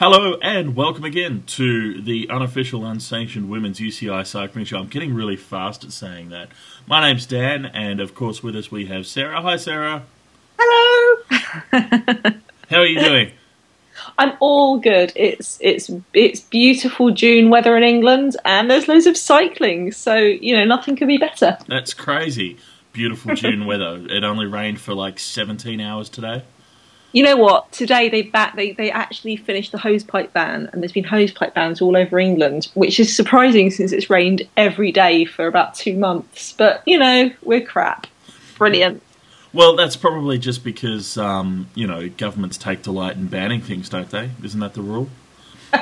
Hello and welcome again to the unofficial, unsanctioned women's UCI cycling show. I'm getting really fast at saying that. My name's Dan, and of course, with us we have Sarah. Hi, Sarah. Hello. How are you doing? I'm all good. It's it's it's beautiful June weather in England, and there's loads of cycling, so you know nothing could be better. That's crazy. Beautiful June weather. It only rained for like 17 hours today. You know what? Today they back they, they actually finished the hosepipe ban, and there's been hosepipe bans all over England, which is surprising since it's rained every day for about two months. But you know we're crap. Brilliant. Well, that's probably just because um, you know governments take delight in banning things, don't they? Isn't that the rule?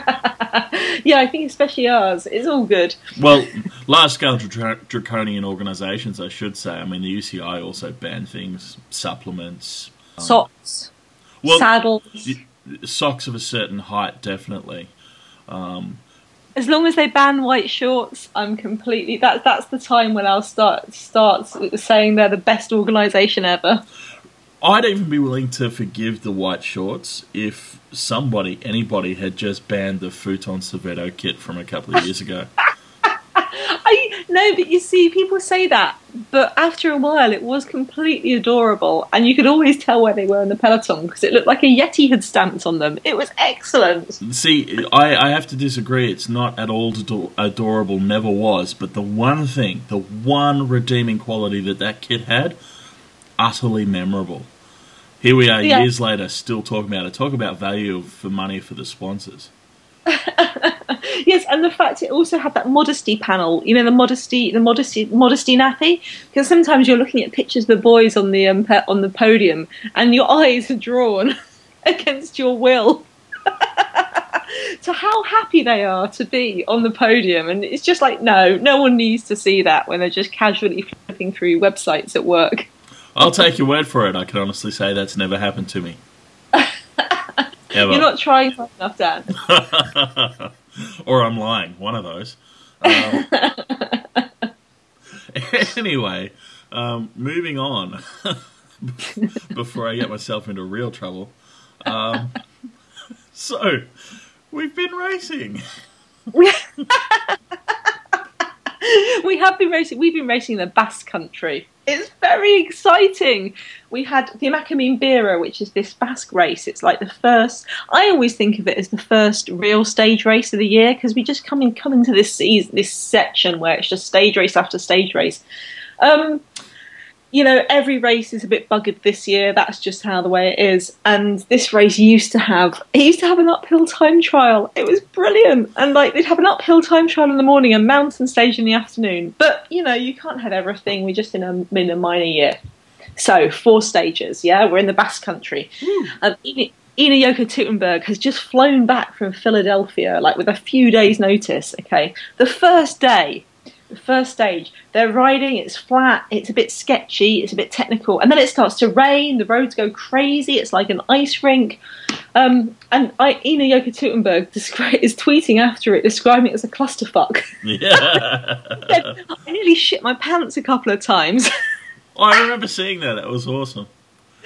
yeah, I think especially ours. It's all good. Well, large-scale dra- draconian organisations, I should say. I mean, the UCI also ban things, supplements, Socks, well, saddles. socks of a certain height, definitely. Um, As long as they ban white shorts, I'm completely. That's that's the time when I'll start start saying they're the best organisation ever. I'd even be willing to forgive the white shorts if somebody, anybody, had just banned the Footon-Servetto kit from a couple of years ago. I no, but you see, people say that, but after a while, it was completely adorable, and you could always tell where they were in the peloton because it looked like a yeti had stamped on them. It was excellent. See, I, I have to disagree. It's not at all ador- adorable, never was. But the one thing, the one redeeming quality that that kit had, utterly memorable. Here we are, Yeah. years later, still talking about it. Talk about value for money for the sponsors. Yes, and the fact it also had that modesty panel. You know, the modesty, the modesty, modesty nappy. Because sometimes you're looking at pictures of the boys on the um, on the podium, and your eyes are drawn against your will to how happy they are to be on the podium. And it's just like, no, no one needs to see that when they're just casually flipping through websites at work. I'll take your word for it. I can honestly say that's never happened to me. Ever. You're not trying hard enough, Dan. or I'm lying. One of those. Um, anyway, um, moving on. before I get myself into real trouble. Um, so, we've been racing. we have been racing. We've been racing in the Basque Country. It's very exciting. We had the Emakumeen Bira, which is this Basque race. It's like the first. I always think of it as the first real stage race of the year because we just come in come into this season, this section where it's just stage race after stage race. Um, you know, every race is a bit buggered this year. That's just how the way it is. And this race used to have, it used to have an uphill time trial. It was brilliant. And like they'd have an uphill time trial in the morning and mountain stage in the afternoon. But you know, you can't have everything. We're just in a in a minor year. So four stages. Yeah, we're in the Basque Country. Um, Ina, Ina-Yoko Teutenberg has just flown back from Philadelphia, like with a few days' notice. Okay, the first day the first stage. They're riding, it's flat, it's a bit sketchy, it's a bit technical, and then it starts to rain, the roads go crazy, it's like an ice rink. Um, and I, Ina-Yoko Teutenberg descri- is tweeting after it, describing it as a clusterfuck. Yeah. I nearly shit my pants a couple of times. I remember seeing that. That was awesome.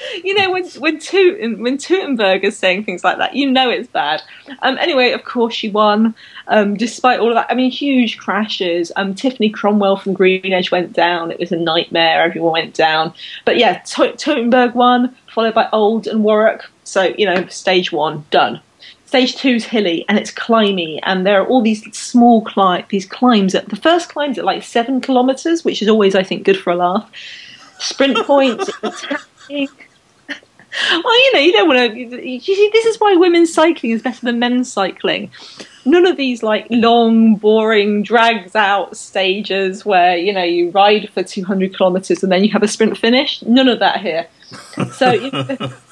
you know, when when Toot when Teutenberg is saying things like that, you know it's bad. Um, anyway, of course she won, um, despite all of that. I mean, huge crashes. Um, Tiffany Cromwell from Green Edge went down. It was a nightmare. Everyone went down. But yeah, to- Teutenberg won, followed by Old and Worrack. So you know, stage one done. Stage two's hilly and it's climby, and there are all these small climb these climbs. At the first climb's at like seven kilometers, which is always, I think, good for a laugh. Sprint points, attacking. Well, you know, you don't want to. You see, this is why women's cycling is better than men's cycling. None of these like long, boring, drags out stages where you know you ride for two hundred kilometers and then you have a sprint finish. None of that here. So, you know,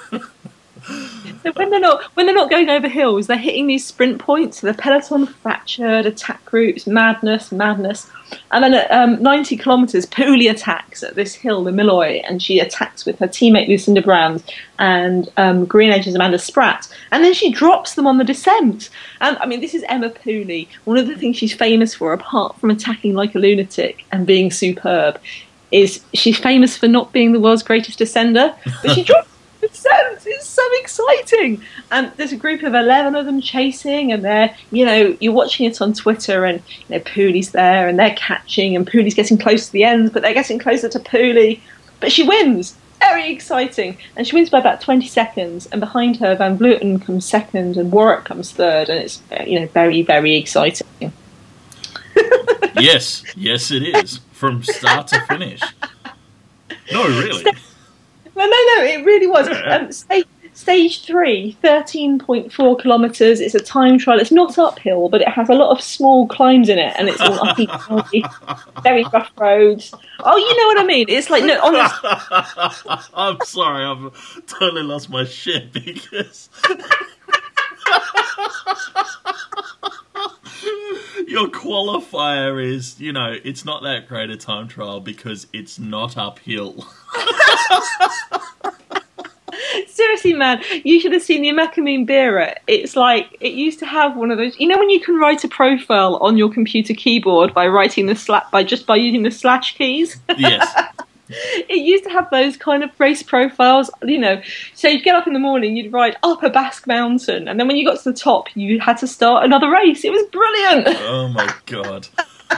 so when they're not when they're not going over hills, they're hitting these sprint points. The peloton fractured, attack groups, madness, madness. And then at um, 90 kilometres, Pooley attacks at this hill, the Milloy, and she attacks with her teammate Lucinda Brand and um, Green Edge's Amanda Spratt. And then she drops them on the descent. And I mean, this is Emma Pooley. One of the things she's famous for, apart from attacking like a lunatic and being superb, is she's famous for not being the world's greatest descender. But she dropped It's so exciting. And there's a group of 11 of them chasing, and they're, you know, you're watching it on Twitter, and, you know, Pooley's there, and they're catching, and Pooley's getting close to the end, but they're getting closer to Pooley. But she wins. Very exciting. And she wins by about 20 seconds, and behind her, Van Vleuten comes second, and Worrack comes third, and it's, you know, very, very exciting. yes, yes, it is. From start to finish. No, really. No, no, no, it really was. Um, stage, stage three, 13.4 kilometres. It's a time trial. It's not uphill, but it has a lot of small climbs in it, and it's all uppy, very rough roads. Oh, you know what I mean? It's like, no, honestly. I'm sorry, I've totally lost my shit because. Your qualifier is, you know, it's not that great a time trial because it's not uphill. Seriously, man, you should have seen the Emakumeen Bira. It's like it used to have one of those. You know when you can write a profile on your computer keyboard by writing the slap by just by using the slash keys. Yes. it used to have those kind of race profiles, you know. So you'd get up in the morning, you'd ride up a Basque mountain, and then when you got to the top, you had to start another race. It was brilliant. Oh my god.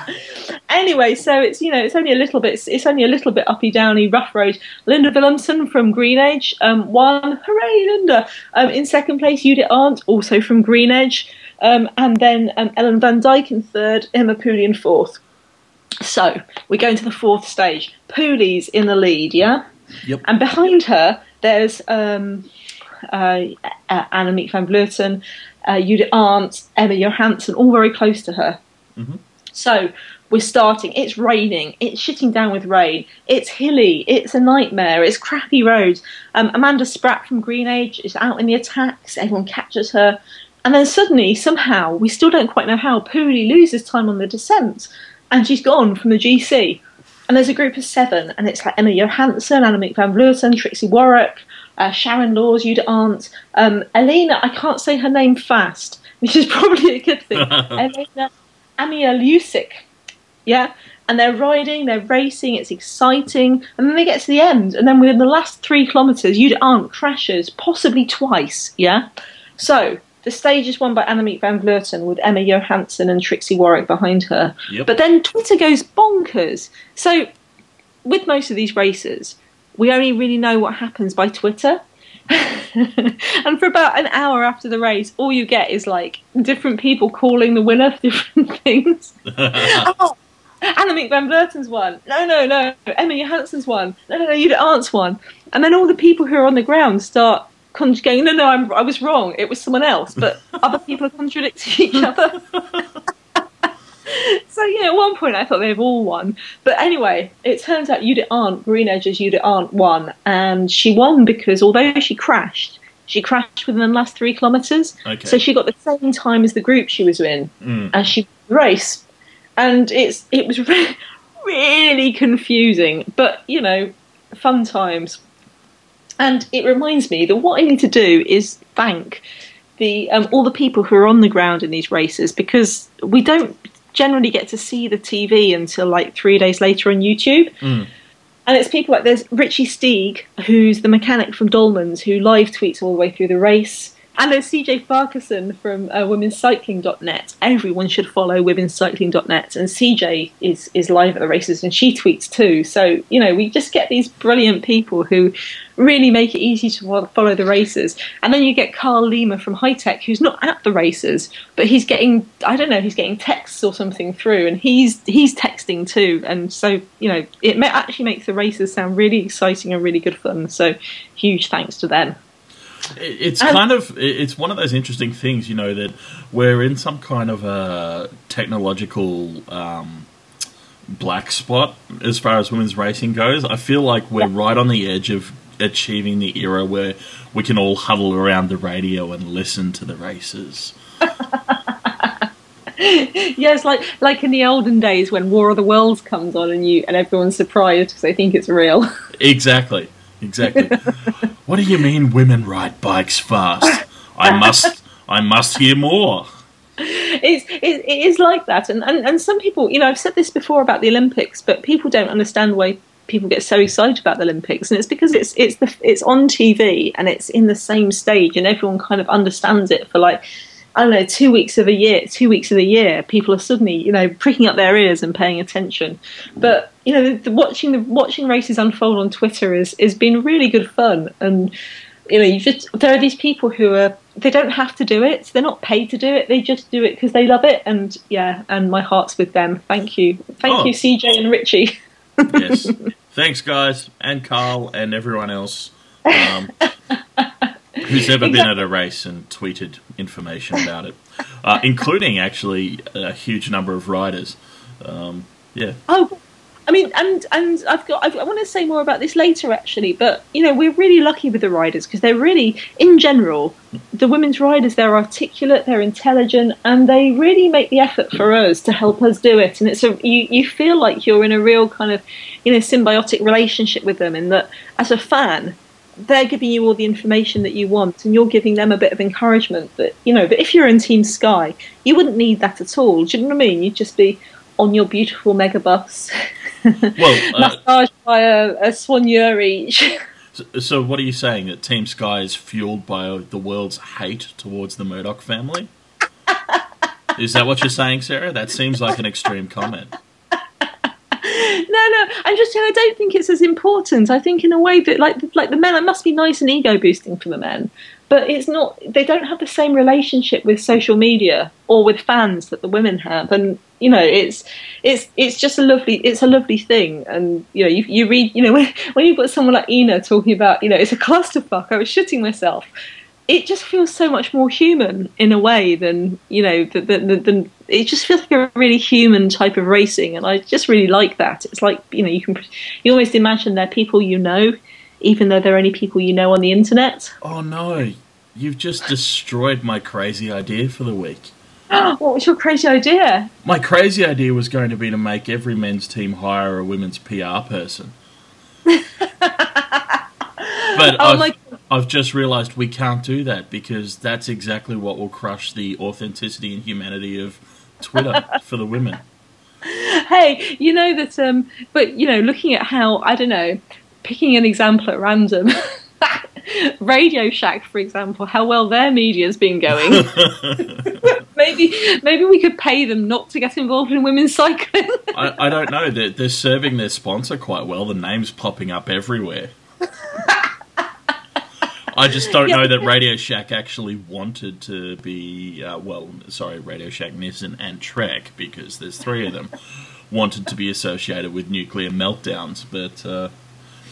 anyway, so it's you know it's only a little bit it's only a little bit uppy downy rough road. Linda Villumsen from Greenedge um, won. Hooray, Linda! Um, in second place, Judith Arndt, also from Greenedge, um, and then um, Ellen Van Dijk in third, Emma Pooley in fourth. So we go into the fourth stage. Pooley's in the lead, yeah. Yep. And behind her, there's um, uh, uh, Annemiek van Vleuten, uh, Judith Arndt, Emma Johansson, all very close to her. Mm-hmm. So we're starting. It's raining. It's shitting down with rain. It's hilly. It's a nightmare. It's crappy roads. Um, Amanda Spratt from Green Edge is out in the attacks. Everyone catches her. And then suddenly, somehow, we still don't quite know how, Pooley loses time on the descent and she's gone from the GC. And there's a group of seven, and it's like Emma Johansson, Annemiek van Vleuten, Trixi Worrack, uh, Sharon Laws, Judith Arndt, um, Elena, I can't say her name fast, which is probably a good thing. Elena Amialiusik. Yeah? And they're riding, they're racing, it's exciting, and then they get to the end, and then within the last three kilometres, Judith Arndt crashes, possibly twice, yeah? So, the stage is won by Annemiek van Vleuten with Emma Johansson and Trixi Worrack behind her. Yep. But then Twitter goes bonkers. So, with most of these races, we only really know what happens by Twitter. and for about an hour after the race, all you get is like different people calling the winner for different things. oh, Annemiek van Vleuten's won. No, no, no. Emma Johansson's won. No, no, no. Judith Arndt's one. And then all the people who are on the ground start conjugating. No, no, I'm, I was wrong. It was someone else. But other people are contradicting each other. so yeah, at one point I thought they've all won, but anyway, it turns out Judith Arndt, Greenedge's Judith Arndt won, and she won because although she crashed, she crashed within the last three kilometres, Okay. so she got the same time as the group she was in, Mm. and she raced. and it's it was re- really confusing, but you know, fun times. And it reminds me that what I need to do is thank the um, all the people who are on the ground in these races because we don't generally get to see the TV until like three days later on YouTube. Mm. And it's people like there's Richie Steeg, who's the mechanic from Dolmans, who live tweets all the way through the race. And there's CJ Farquharson from uh, womenscycling.net. Everyone should follow womenscycling.net. And CJ is, is live at the races and she tweets too. So, you know, we just get these brilliant people who really make it easy to follow the races. And then you get Carl Lima from High Tech, who's not at the races, but he's getting, I don't know, he's getting texts or something through and he's, he's texting too. And so, you know, it actually makes the races sound really exciting and really good fun. So, huge thanks to them. It- It's Um, kind of it's one of those interesting things, you know, that we're in some kind of a technological um, black spot as far as women's racing goes. I feel like we're right on the edge of achieving the era where we can all huddle around the radio and listen to the races. yes, like like in the olden days when War of the Worlds comes on and you and everyone's surprised because they think it's real. Exactly, exactly. what do you mean women ride bikes fast? I must I must hear more. it's it, it is like that, and, and and some people, you know, I've said this before about the Olympics, but people don't understand why people get so excited about the Olympics, and it's because it's it's the it's on TV and it's in the same stage, and everyone kind of understands it for like. I don't know, two weeks of a year, two weeks of the year, people are suddenly, you know, pricking up their ears and paying attention. But you know, the, the watching the watching races unfold on Twitter is is been really good fun, and you know, you just there are these people who are they don't have to do it. They're not paid to do it. They just do it because they love it. And yeah, and my heart's with them. Thank you, thank Oh. you, CJ and Richie. yes. Thanks, guys, and Carl, and everyone else um, who's ever been at a race and tweeted information about it, uh, including actually a huge number of riders. Um, yeah. Oh, I mean, and and I've got I've, I want to say more about this later actually, but you know we're really lucky with the riders because they're really, in general, the women's riders they're articulate, they're intelligent, and they really make the effort for us to help us do it. And it's a you you feel like you're in a real kind of you know symbiotic relationship with them, in that as a fan. They're giving you all the information that you want, and you're giving them a bit of encouragement. That you know, but if you're in Team Sky, you wouldn't need that at all. Do you know what I mean? You'd just be on your beautiful mega bus, Well, uh, massaged by a, a soigneur each. so, so what are you saying that Team Sky is fueled by the world's hate towards the Murdoch family? Is that what you're saying, Sarah? That seems like an extreme comment. No, no, I'm just saying I don't think it's as important. I think in a way that like like the men, it must be nice and ego boosting for the men, but it's not. They don't have the same relationship with social media or with fans that the women have, and you know, it's it's it's just a lovely it's a lovely thing. And you know, you, you read you know when when you've got someone like Ina talking about you know it's a clusterfuck. I was shitting myself. It just feels so much more human in a way than you know than, it just feels like a really human type of racing, and I just really like that. It's like you know you can you almost imagine they're people you know, even though they're only people you know on the internet. Oh no, you've just destroyed my crazy idea for the week. what was your crazy idea? My crazy idea was going to be to make every men's team hire a women's PR person. but Oh I've, my- I've just realised we can't do that because that's exactly what will crush the authenticity and humanity of Twitter for the women. Hey, you know that, um, but you know, looking at how I don't know, picking an example at random. Radio Shack, for example, how well their media's been going. maybe, maybe we could pay them not to get involved in women's cycling. I, I don't know. They're, they're serving their sponsor quite well. The name's popping up everywhere. I just don't know that Radio Shack actually wanted to be, uh, well, sorry, Radio Shack, Nissan, and Trek, because there's three of them, wanted to be associated with nuclear meltdowns. But uh,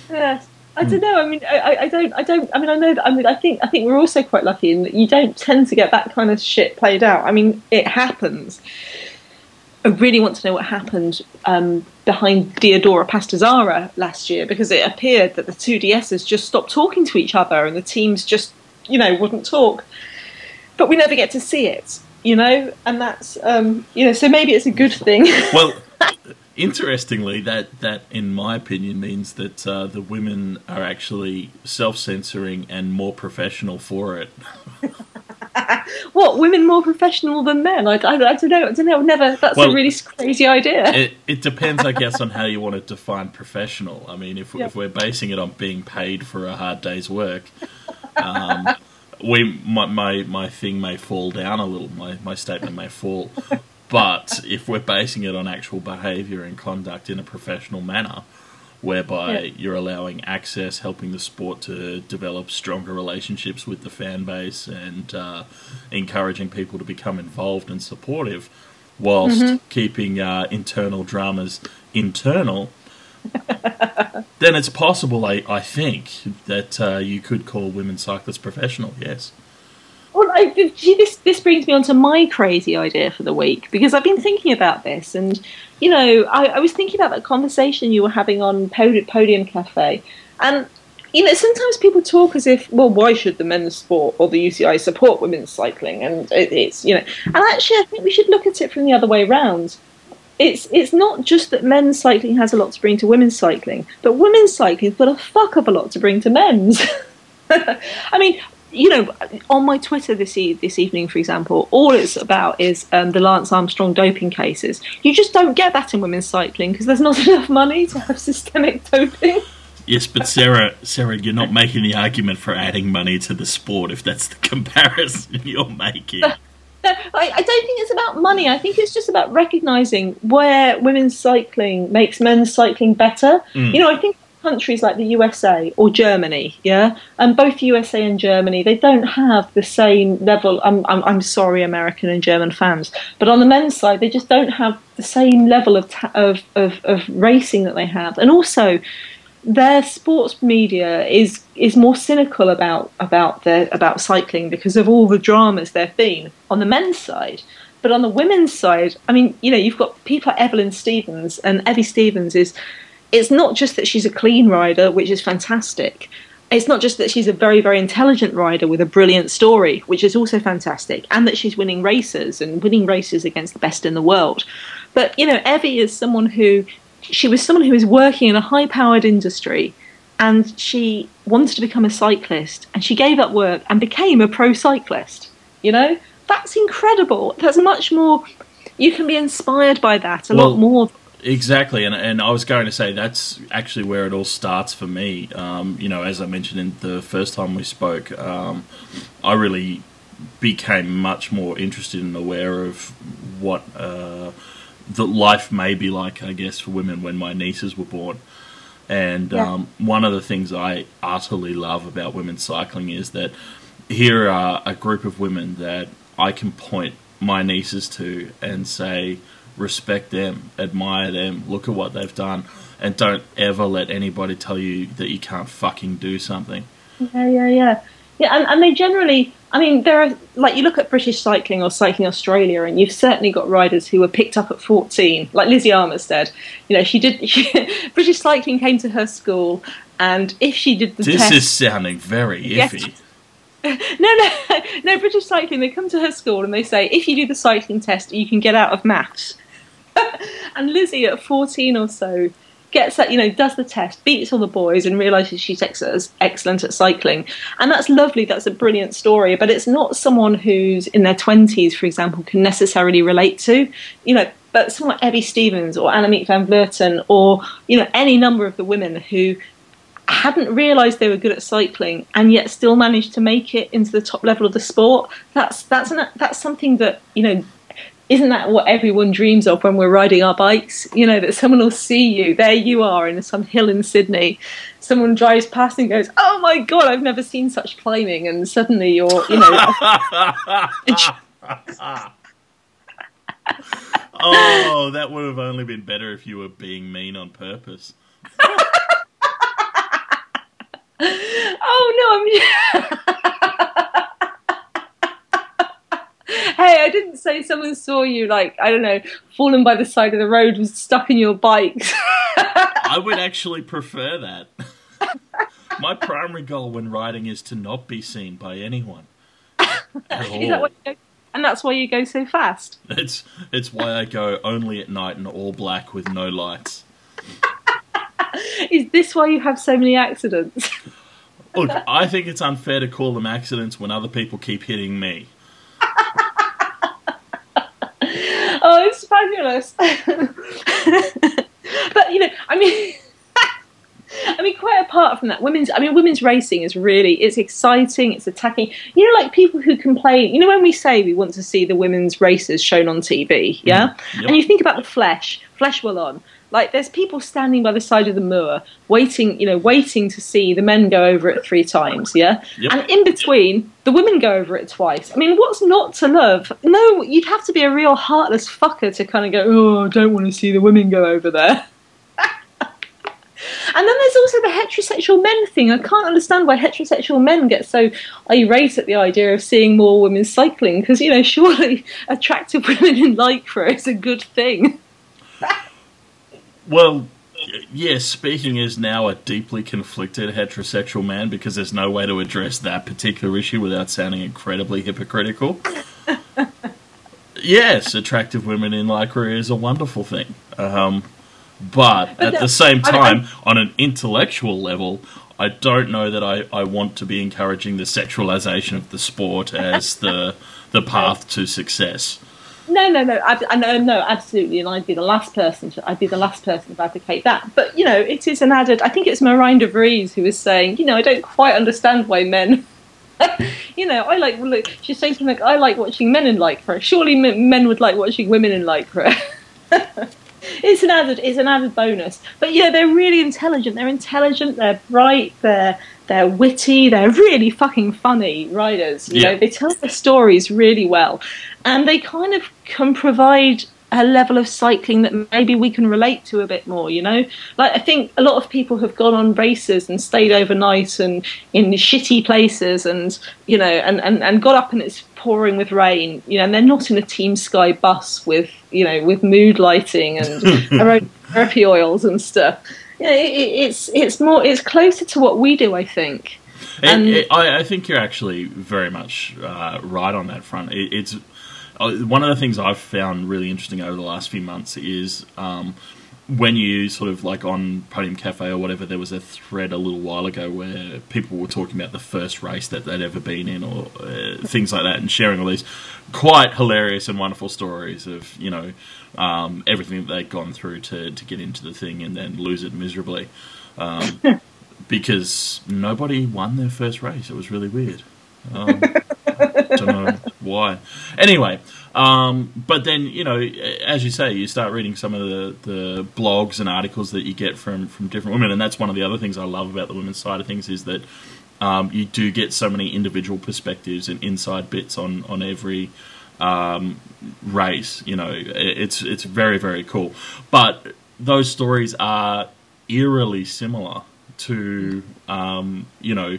Yes. I don't know. I mean, I, I- I don't. I don't. I mean, I know that. I mean, I think. I think we're also quite lucky in that you don't tend to get that kind of shit played out. I mean, it happens. I really want to know what happened um, behind Diadora Pasta Zara last year because it appeared that the two DSs just stopped talking to each other and the teams just, you know, wouldn't talk. But we never get to see it, you know, and that's, um, you know, so maybe it's a good thing. well, interestingly, that that in my opinion means that uh, the women are actually self-censoring and more professional for it. what women more professional than men? I, I, I don't know. I don't know. Never. That's Well, a really crazy idea. It, it depends, I guess, on how you want to define professional. I mean, if, Yeah. if we're basing it on being paid for a hard day's work, um, we my, my my thing may fall down a little. My my statement may fall, but if we're basing it on actual behaviour and conduct in a professional manner, whereby Yeah. you're allowing access, helping the sport to develop stronger relationships with the fan base, and uh, encouraging people to become involved and supportive, whilst Mm-hmm. keeping uh, internal dramas internal. then it's possible, I, I think, that uh, you could call women cyclists professional. Yes. Well, I, this this brings me on to my crazy idea for the week because I've been thinking about this, and you know, I, I was thinking about that conversation you were having on Podium, Podium Cafe, and you know, sometimes people talk as if, well, why should the men's sport or the UCI support women's cycling? And it, it's you know, and actually, I think we should look at it from the other way round. It's it's not just that men's cycling has a lot to bring to women's cycling, but women's cycling's got a fuck of a lot to bring to men's. I mean, you know, on my Twitter this e- this evening, for example, all it's about is um, the Lance Armstrong doping cases. You just don't get that in women's cycling because there's not enough money to have systemic doping. Yes, but Sarah, Sarah, you're not making the argument for adding money to the sport if that's the comparison you're making. I, I don't think it's about money. I think it's just about recognizing where women's cycling makes men's cycling better. Mm. You know, I think countries like the USA or Germany, yeah, and both USA and Germany, they don't have the same level. I'm, I'm, I'm sorry, American and German fans, but on the men's side, they just don't have the same level of ta- of, of of racing that they have, and also their sports media is is more cynical about about their about cycling because of all the dramas there've been on the men's side. But on the women's side, I mean, you know, you've got people like Evelyn Stevens, and Evie Stevens is. It's not just that she's a clean rider, which is fantastic. It's not just that she's a very, very intelligent rider with a brilliant story, which is also fantastic, and that she's winning races and winning races against the best in the world. But you know, Evie is someone who she was someone who was working in a high powered industry and she wanted to become a cyclist and she gave up work and became a pro cyclist. You know? That's incredible. That's much more you can be inspired by that a Well, lot more. Exactly, and and I was going to say that's actually where it all starts for me. Um, you know, as I mentioned in the first time we spoke, um, I really became much more interested and aware of what uh, the life may be like, I guess, for women when my nieces were born. And Yeah. um, one of the things I utterly love about women's cycling is that here are a group of women that I can point my nieces to and say, respect them, admire them, look at what they've done, and don't ever let anybody tell you that you can't fucking do something. Yeah, yeah, yeah. Yeah, and, and they generally, I mean, there are, like, you look at British cycling or Cycling Australia, and you've certainly got riders who were picked up at 14, like Lizzie Armitstead. You know, she did, British cycling came to her school, and if she did the This test. is sounding very Yes. iffy. No, no, no. British cycling. They come to her school and they say, if you do the cycling test, you can get out of maths. and Lizzie, at fourteen or so, gets that. You know, does the test, beats all the boys, and realizes she's ex- excellent at cycling. And that's lovely. That's a brilliant story. But it's not someone who's in their twenties, for example, can necessarily relate to. You know. But someone like Evie Stevens or Annemiek van Vleuten or you know any number of the women who hadn't realised they were good at cycling and yet still managed to make it into the top level of the sport. That's that's an, that's something that you know. Isn't that what everyone dreams of when we're riding our bikes? You know that someone will see you. There you are in some hill in Sydney. Someone drives past and goes, "Oh my god, I've never seen such climbing!" And suddenly you're, you know, oh, that would have only been better if you were being mean on purpose. oh no, I'm. hey, I didn't say someone saw you like I don't know, fallen by the side of the road, was stuck in your bike. I would actually prefer that. My primary goal when riding is to not be seen by anyone that go, and that's why you go so fast. It's it's why I go only at night in all black with no lights. Is this why you have so many accidents? Look, I think it's unfair to call them accidents when other people keep hitting me. oh, it's fabulous. but you know, I mean. I mean, quite apart from that, women's. I mean, women's racing is really it's exciting. It's attacking. You know, like people who complain. You know, when we say we want to see the women's races shown on TV, yeah, mm, Yep. and you think about the Flèche, flesh will on. Like, there's people standing by the side of the moor, waiting. You know, waiting to see the men go over it three times, yeah, Yep. and in between, the women go over it twice. I mean, what's not to love? No, you'd have to be a real heartless fucker to kind of go, oh, I don't want to see the women go over there. And then there's also the heterosexual men thing. I can't understand why heterosexual men get so irate at the idea of seeing more women cycling because, you know, surely attractive women in lycra is a good thing. Well, yes, speaking as now a deeply conflicted heterosexual man because there's no way to address that particular issue without sounding incredibly hypocritical. yes, attractive women in lycra is a wonderful thing. Um, But, But at that- the same I- I- time, on an intellectual level, I don't know that I, I want to be encouraging the sexualization of the sport as the the path to success. No, no, no, I, I no, no, absolutely, and I'd be the last person. To, I'd be the last person to advocate that. But you know, it is an added. I think it's Miranda Vries who was saying, you know, I don't quite understand why men. you know, I like. She's saying something like, I like watching men in lycra. Surely men men would like watching women in lycra. it's an added. It's an added bonus. But yeah, they're really intelligent. They're intelligent. They're bright. They're they're witty. They're really fucking funny riders. You Yeah. know, they tell their stories really well, and they kind of can provide a level of cycling that maybe we can relate to a bit more. You know, like I think a lot of people have gone on races and stayed overnight and in shitty places, and you know, and and, and got up and it's pouring with rain. You know, and they're not in a Team Sky bus with you know with mood lighting and aromatherapy oils and stuff. Yeah, it, it, it's it's more it's closer to what we do, I think. It- And- it- I, I think you're actually very much uh, right on that front. It, it's one of the things I've found really interesting over the last few months is um, when you sort of like on Podium Cafe or whatever. There was a thread a little while ago where people were talking about the first race that they'd ever been in or uh, things like that, and sharing all these quite hilarious and wonderful stories of you know um, everything that they'd gone through to to get into the thing and then lose it miserably. Um, because nobody won their first race. It was really weird. Um, don't know why. Anyway, um, but then you know, as you say, you start reading some of the, the blogs and articles that you get from from different women, and that's one of the other things I love about the women's side of things is that um, you do get so many individual perspectives and inside bits on on every um, race. You know, it's it's very very cool. But those stories are eerily similar to um, you know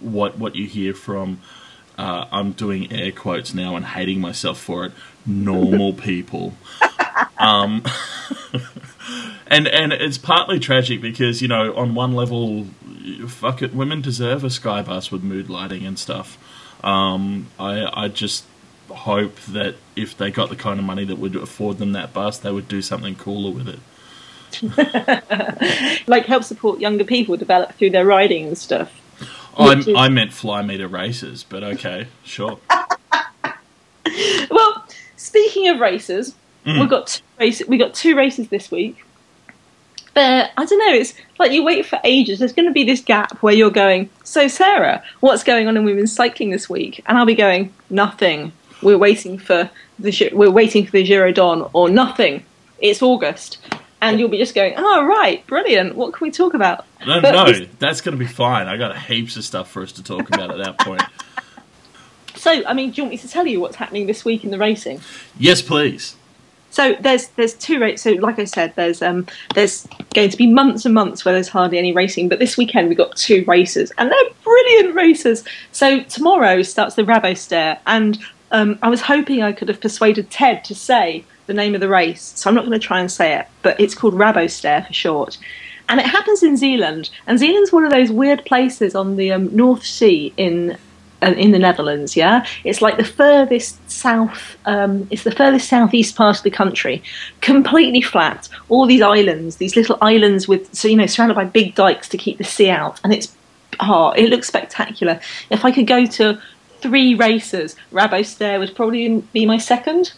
what what you hear from. Uh, I'm doing air quotes now and hating myself for it. Normal people, um, and and it's partly tragic because you know on one level, fuck it, women deserve a sky bus with mood lighting and stuff. Um, I I just hope that if they got the kind of money that would afford them that bus, they would do something cooler with it. Like help support younger people develop through their riding and stuff. I, I meant fly meter races, but okay, sure. Well, speaking of races, Mm. we've got two races. We got two races this week. But I don't know. It's like you wait for ages. There's going to be this gap where you're going. So Sarah, what's going on in women's cycling this week? And I'll be going nothing. We're waiting for the we're waiting for the Giro Donne or nothing. It's August, and you'll be just going. Oh right, brilliant. What can we talk about? No, But no, this- that's going to be fine. I got heaps of stuff for us to talk about at that point. So I mean, do you want me to tell you what's happening this week in the racing? Yes, please. So there's there's two races. So like I said, there's um there's going to be months and months where there's hardly any racing. But this weekend we've got two races, and they're brilliant races. So tomorrow starts the Rabo Ster, and um, I was hoping I could have persuaded Ted to say the name of the race. So I'm not going to try and say it, but it's called Rabo Ster for short. And it happens in Zeeland, and Zeeland's one of those weird places on the um, North Sea in uh, in the Netherlands. Yeah, it's like the furthest south. Um, it's the furthest southeast part of the country, completely flat. All these islands, these little islands with so you know surrounded by big dikes to keep the sea out, and it's oh, it looks spectacular. If I could go to three races, Rabo Ster would probably be my second.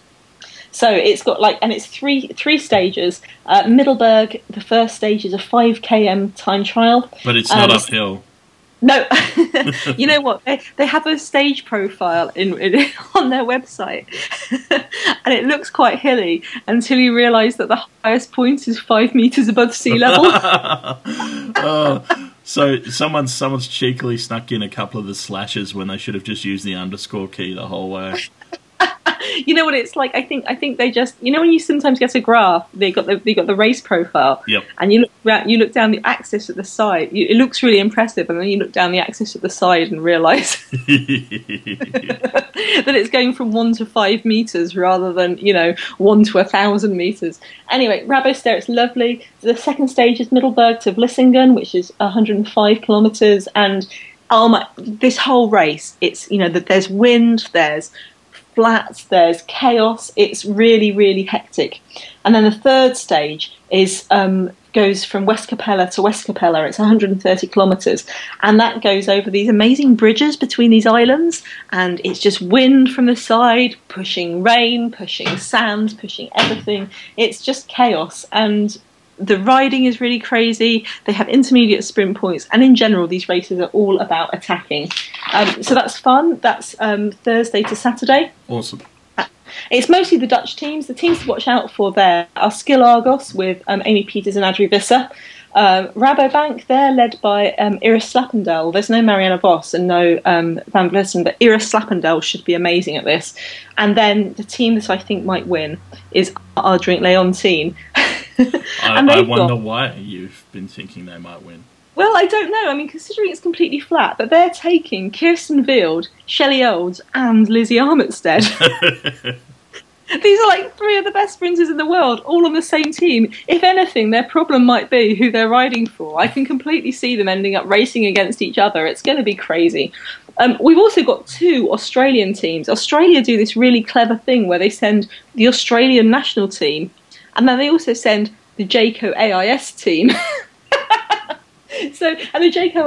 So it's got like, and it's three three stages. Uh, Middelburg, the first stage is a five km time trial. But it's not Um, uphill. No, you know what? They, they have a stage profile in, in on their website, and it looks quite hilly until you realise that the highest point is five meters above sea level. oh, so someone someone's cheekily snuck in a couple of the slashes when they should have just used the underscore key the whole way. you know what it's like? I think I think they just you know when you sometimes get a graph, they got the they got the race profile, Yep. and you look you look down the axis at the side. You, it looks really impressive, and then you look down the axis at the side and realise that it's going from one to five meters rather than you know one to a thousand meters. Anyway, Rabo Ster, it's lovely. The second stage is Middelburg to Vlissingen, which is 105 kilometers, and oh my, this whole race, it's you know that there's wind, there's flat, there's chaos. It's really, really hectic. And then the third stage is um, goes from Westkapelle to Westkapelle. It's 130 kilometres, and that goes over these amazing bridges between these islands. And it's just wind from the side, pushing rain, pushing sand, pushing everything. It's just chaos, and the riding is really crazy. They have intermediate sprint points, and in general, these races are all about attacking. Um, so that's fun. That's um, Thursday to Saturday. Awesome. It's mostly the Dutch teams. The teams to watch out for there are Skil Argos with um, Amy Pieters and Adri Visser. Um, Rabobank, they're led by um, Iris Slappendel. There's no Marianne Vos and no um, Van Vleuten, but Iris Slappendel should be amazing at this. And then the team that I think might win is AA Drink Leontien. I, I wonder why you've been thinking they might win. Well, I don't know. I mean, considering it's completely flat, but they're taking Kirsten Wild, Shelley Olds, and Lizzie Armitstead. These are like three of the best sprinters in the world, all on the same team. If anything, their problem might be who they're riding for. I can completely see them ending up racing against each other. It's going to be crazy. Um, we've also got two Australian teams. Australia do this really clever thing where they send the Australian national team, and then they also send the Jayco AIS team. so and the Jayco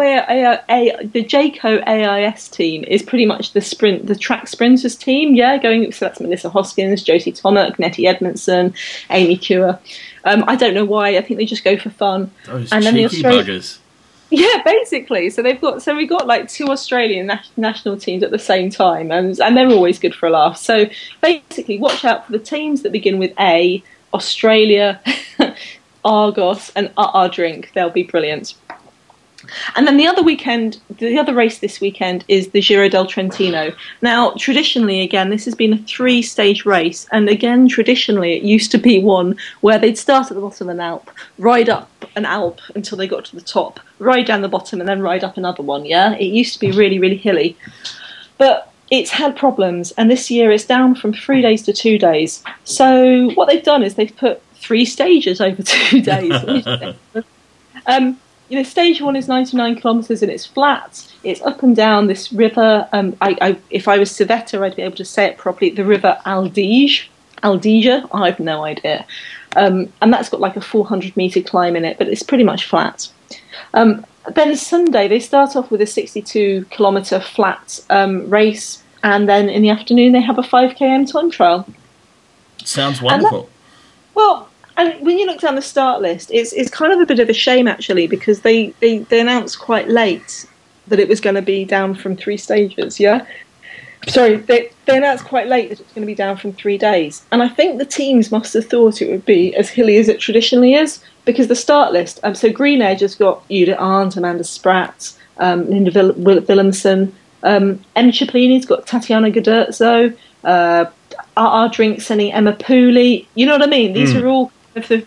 A, the Jayco AIS team is pretty much the sprint the track sprinters team. Yeah, going so that's Melissa Hoskins, Josie Tomic, Nettie Edmondson, Amy Cure. Um, I don't know why. I think they just go for fun. Those and then the Australian, buggers. Yeah, basically. So they've got so we got like two Australian na- national teams at the same time, and and they're always good for a laugh. So basically, watch out for the teams that begin with A, Australia, Argos, and AA drink. They'll be brilliant. And then the other weekend, the other race this weekend is the Giro del Trentino. Now, traditionally, again, this has been a three stage race. And again, traditionally, it used to be one where they'd start at the bottom of an Alp, ride up an Alp until they got to the top, ride down the bottom, and then ride up another one. Yeah, it used to be really, really hilly. But it's had problems, and this year it's down from three days to two days. So, what they've done is they've put three stages over two days. um, you know, stage one is 99 kilometres and it's flat. It's up and down this river. Um, I, I, if I was Civetta, I'd be able to say it properly. The river Adige, Adige. I have no idea. Um, and that's got like a 400 metre climb in it, but it's pretty much flat. Um, then Sunday, they start off with a 62 kilometre flat um, race, and then in the afternoon, they have a 5km time trial. Sounds wonderful. That, well, and when you look down the start list, it's it's kind of a bit of a shame actually because they they, they announced quite late that it was going to be down from three stages. Yeah, sorry, they they announced quite late that it's going to be down from three days, and I think the teams must have thought it would be as hilly as it traditionally is because the start list. Um, so Green Edge has got Judith Arndt, Amanda Spratt, um, Linda Will- Will- Willemsen. Um, MCipollini's got Tatiana Guderzo. Uh, our, drink sending Emma Pooley. You know what I mean? These mm. are all of the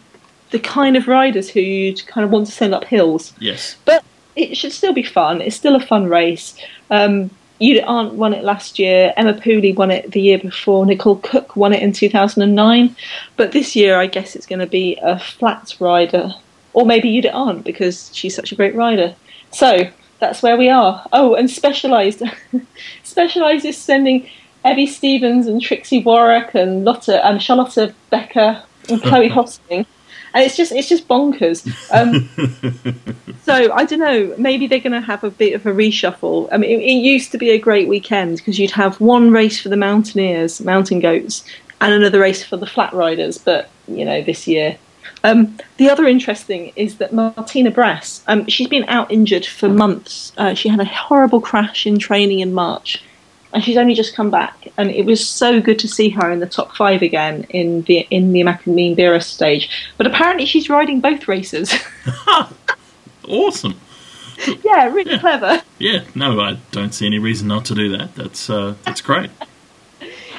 the kind of riders who you'd kind of want to send up hills. Yes. But it should still be fun. It's still a fun race. Um, you aren't won it last year. Emma Pooley won it the year before. Nicole Cooke won it in 2009. But this year, I guess it's going to be a flat rider, or maybe you aren't because she's such a great rider. So that's where we are. Oh, and Specialized, Specialized is sending Evie Stevens and Trixi Worrack and Lotte and Charlotte Becker and Chloe Hosking. And it's just it's just bonkers. Um, so I don't know. Maybe they're going to have a bit of a reshuffle. I mean, it, it used to be a great weekend because you'd have one race for the mountaineers, mountain goats, and another race for the flat riders. But you know, this year um, the other interesting is that Martine Bras, um, she's been out injured for months. Uh, she had a horrible crash in training in March, and she's only just come back. And it was so good to see her in the top five again in the in the Mean Beerus stage. But apparently, she's riding both races. awesome. Yeah, really yeah. clever. Yeah, no, I don't see any reason not to do that. That's uh, that's great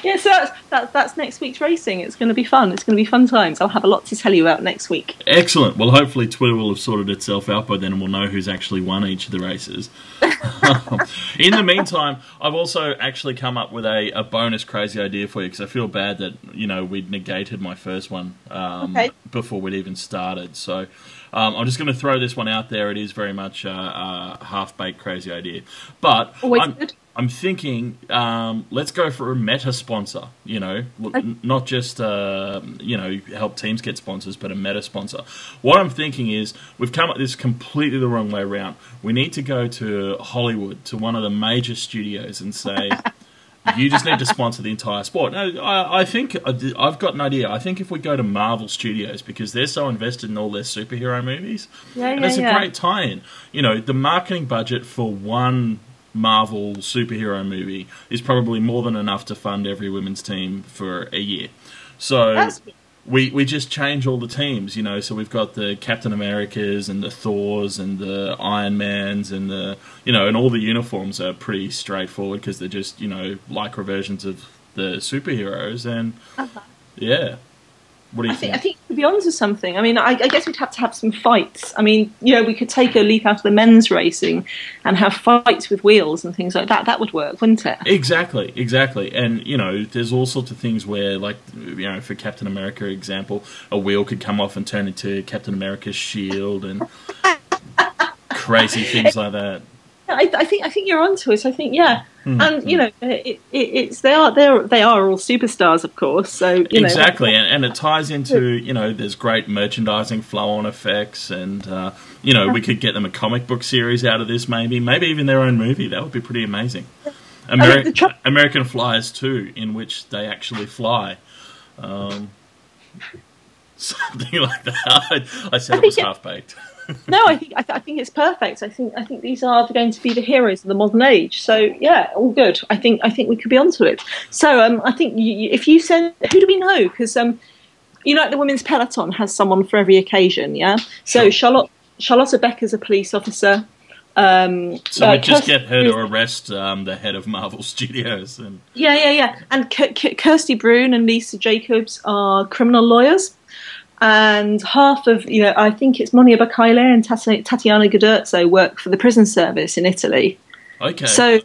yeah, so that's, that, that's next week's racing. It's going to be fun. It's going to be fun times. I'll have a lot to tell you about next week. Excellent. Well, hopefully Twitter will have sorted itself out by then and we'll know who's actually won each of the races. In the meantime, I've also actually come up with a, a bonus crazy idea for you because I feel bad that, you know, we'd negated my first one um, okay. before we'd even started. So um, I'm just going to throw this one out there. It is very much a, a half baked crazy idea. But Always good I'm thinking, um, let's go for a meta sponsor. You know, Okay. not just uh, you know help teams get sponsors, but a meta sponsor. What I'm thinking is we've come at this completely the wrong way around. We need to go to Hollywood to one of the major studios and say. You just need to sponsor the entire sport. No, I, I think I've got an idea. I think if we go to Marvel Studios because they're so invested in all their superhero movies, Yeah, and yeah, it's a great tie-in. You know, the marketing budget for one Marvel superhero movie is probably more than enough to fund every women's team for a year. So That's- we we just change all the teams, you know. So we've got the Captain Americas and the Thors and the Iron Mans and the you know, and all the uniforms are pretty straightforward because they're just you know lycra versions of the superheroes and uh-huh. yeah. What do you. I think, think? I think to be onto something. I mean, I, I guess we'd have to have some fights. I mean, you know, we could take a leap out of the men's racing and have fights with wheels and things like that. That would work, wouldn't it? Exactly, exactly. And, you know, there's all sorts of things where, like, you know, for Captain America example, a wheel could come off and turn into Captain America's shield and crazy things like that. I, I think I think you're onto it. I think yeah, Hmm, and you know, it, it, it's they are they they are all superstars, of course. So you know, exactly, and, and it ties into you know there's great merchandising flow-on effects, and uh, you know we could get them a comic book series out of this, maybe, maybe even their own movie. That would be pretty amazing. Ameri- American Flyers too, in which they actually fly. Um, something like that. I, I said it was half baked. no, I think I, th- I think it's perfect. I think I think these are going to be the heroes of the modern age. So yeah, all good. I think I think we could be onto it. So um, I think you, if you send, who do we know? Because um, you know, like the women's peloton has someone for every occasion. Yeah. So Sure. Charlotte Charlotte Becker's a police officer. Um, So uh, we just Kirsty get her to arrest um, the head of Marvel Studios, and Yeah, yeah, yeah. And K- K- Kirsty Brune and Lisa Jacobs are criminal lawyers. And half of, you know, I think it's Monia Baccaille and Tatiana Guderzo work for the prison service in Italy. okay, So,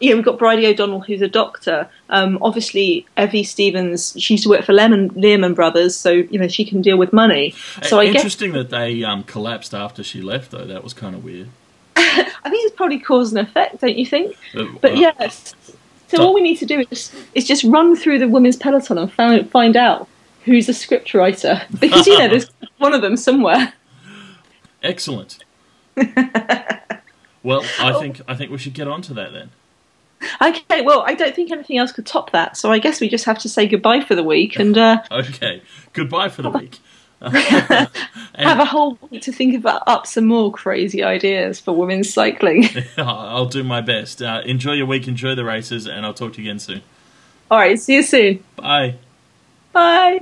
yeah, we've got Bridie O'Donnell, who's a doctor. Um, obviously, Evie Stevens, she used to work for Lehman, Lehman Brothers, so, you know, she can deal with money. So I guess, interesting that they um, collapsed after she left, though. That was kind of weird. I think it's probably cause and effect, don't you think? Uh, But uh, yes. So all we need to do is just, is just run through the women's peloton and find find out who's a script writer because you know there's one of them somewhere. Excellent. well, I think I think we should get on to that then. Okay, well I don't think anything else could top that, so I guess we just have to say goodbye for the week and uh, Okay. Goodbye for the week. have a whole week to think about up some more crazy ideas for women's cycling. I'll do my best. Uh, enjoy your week, enjoy the races, and I'll talk to you again soon. all right, see you soon. Bye. Bye.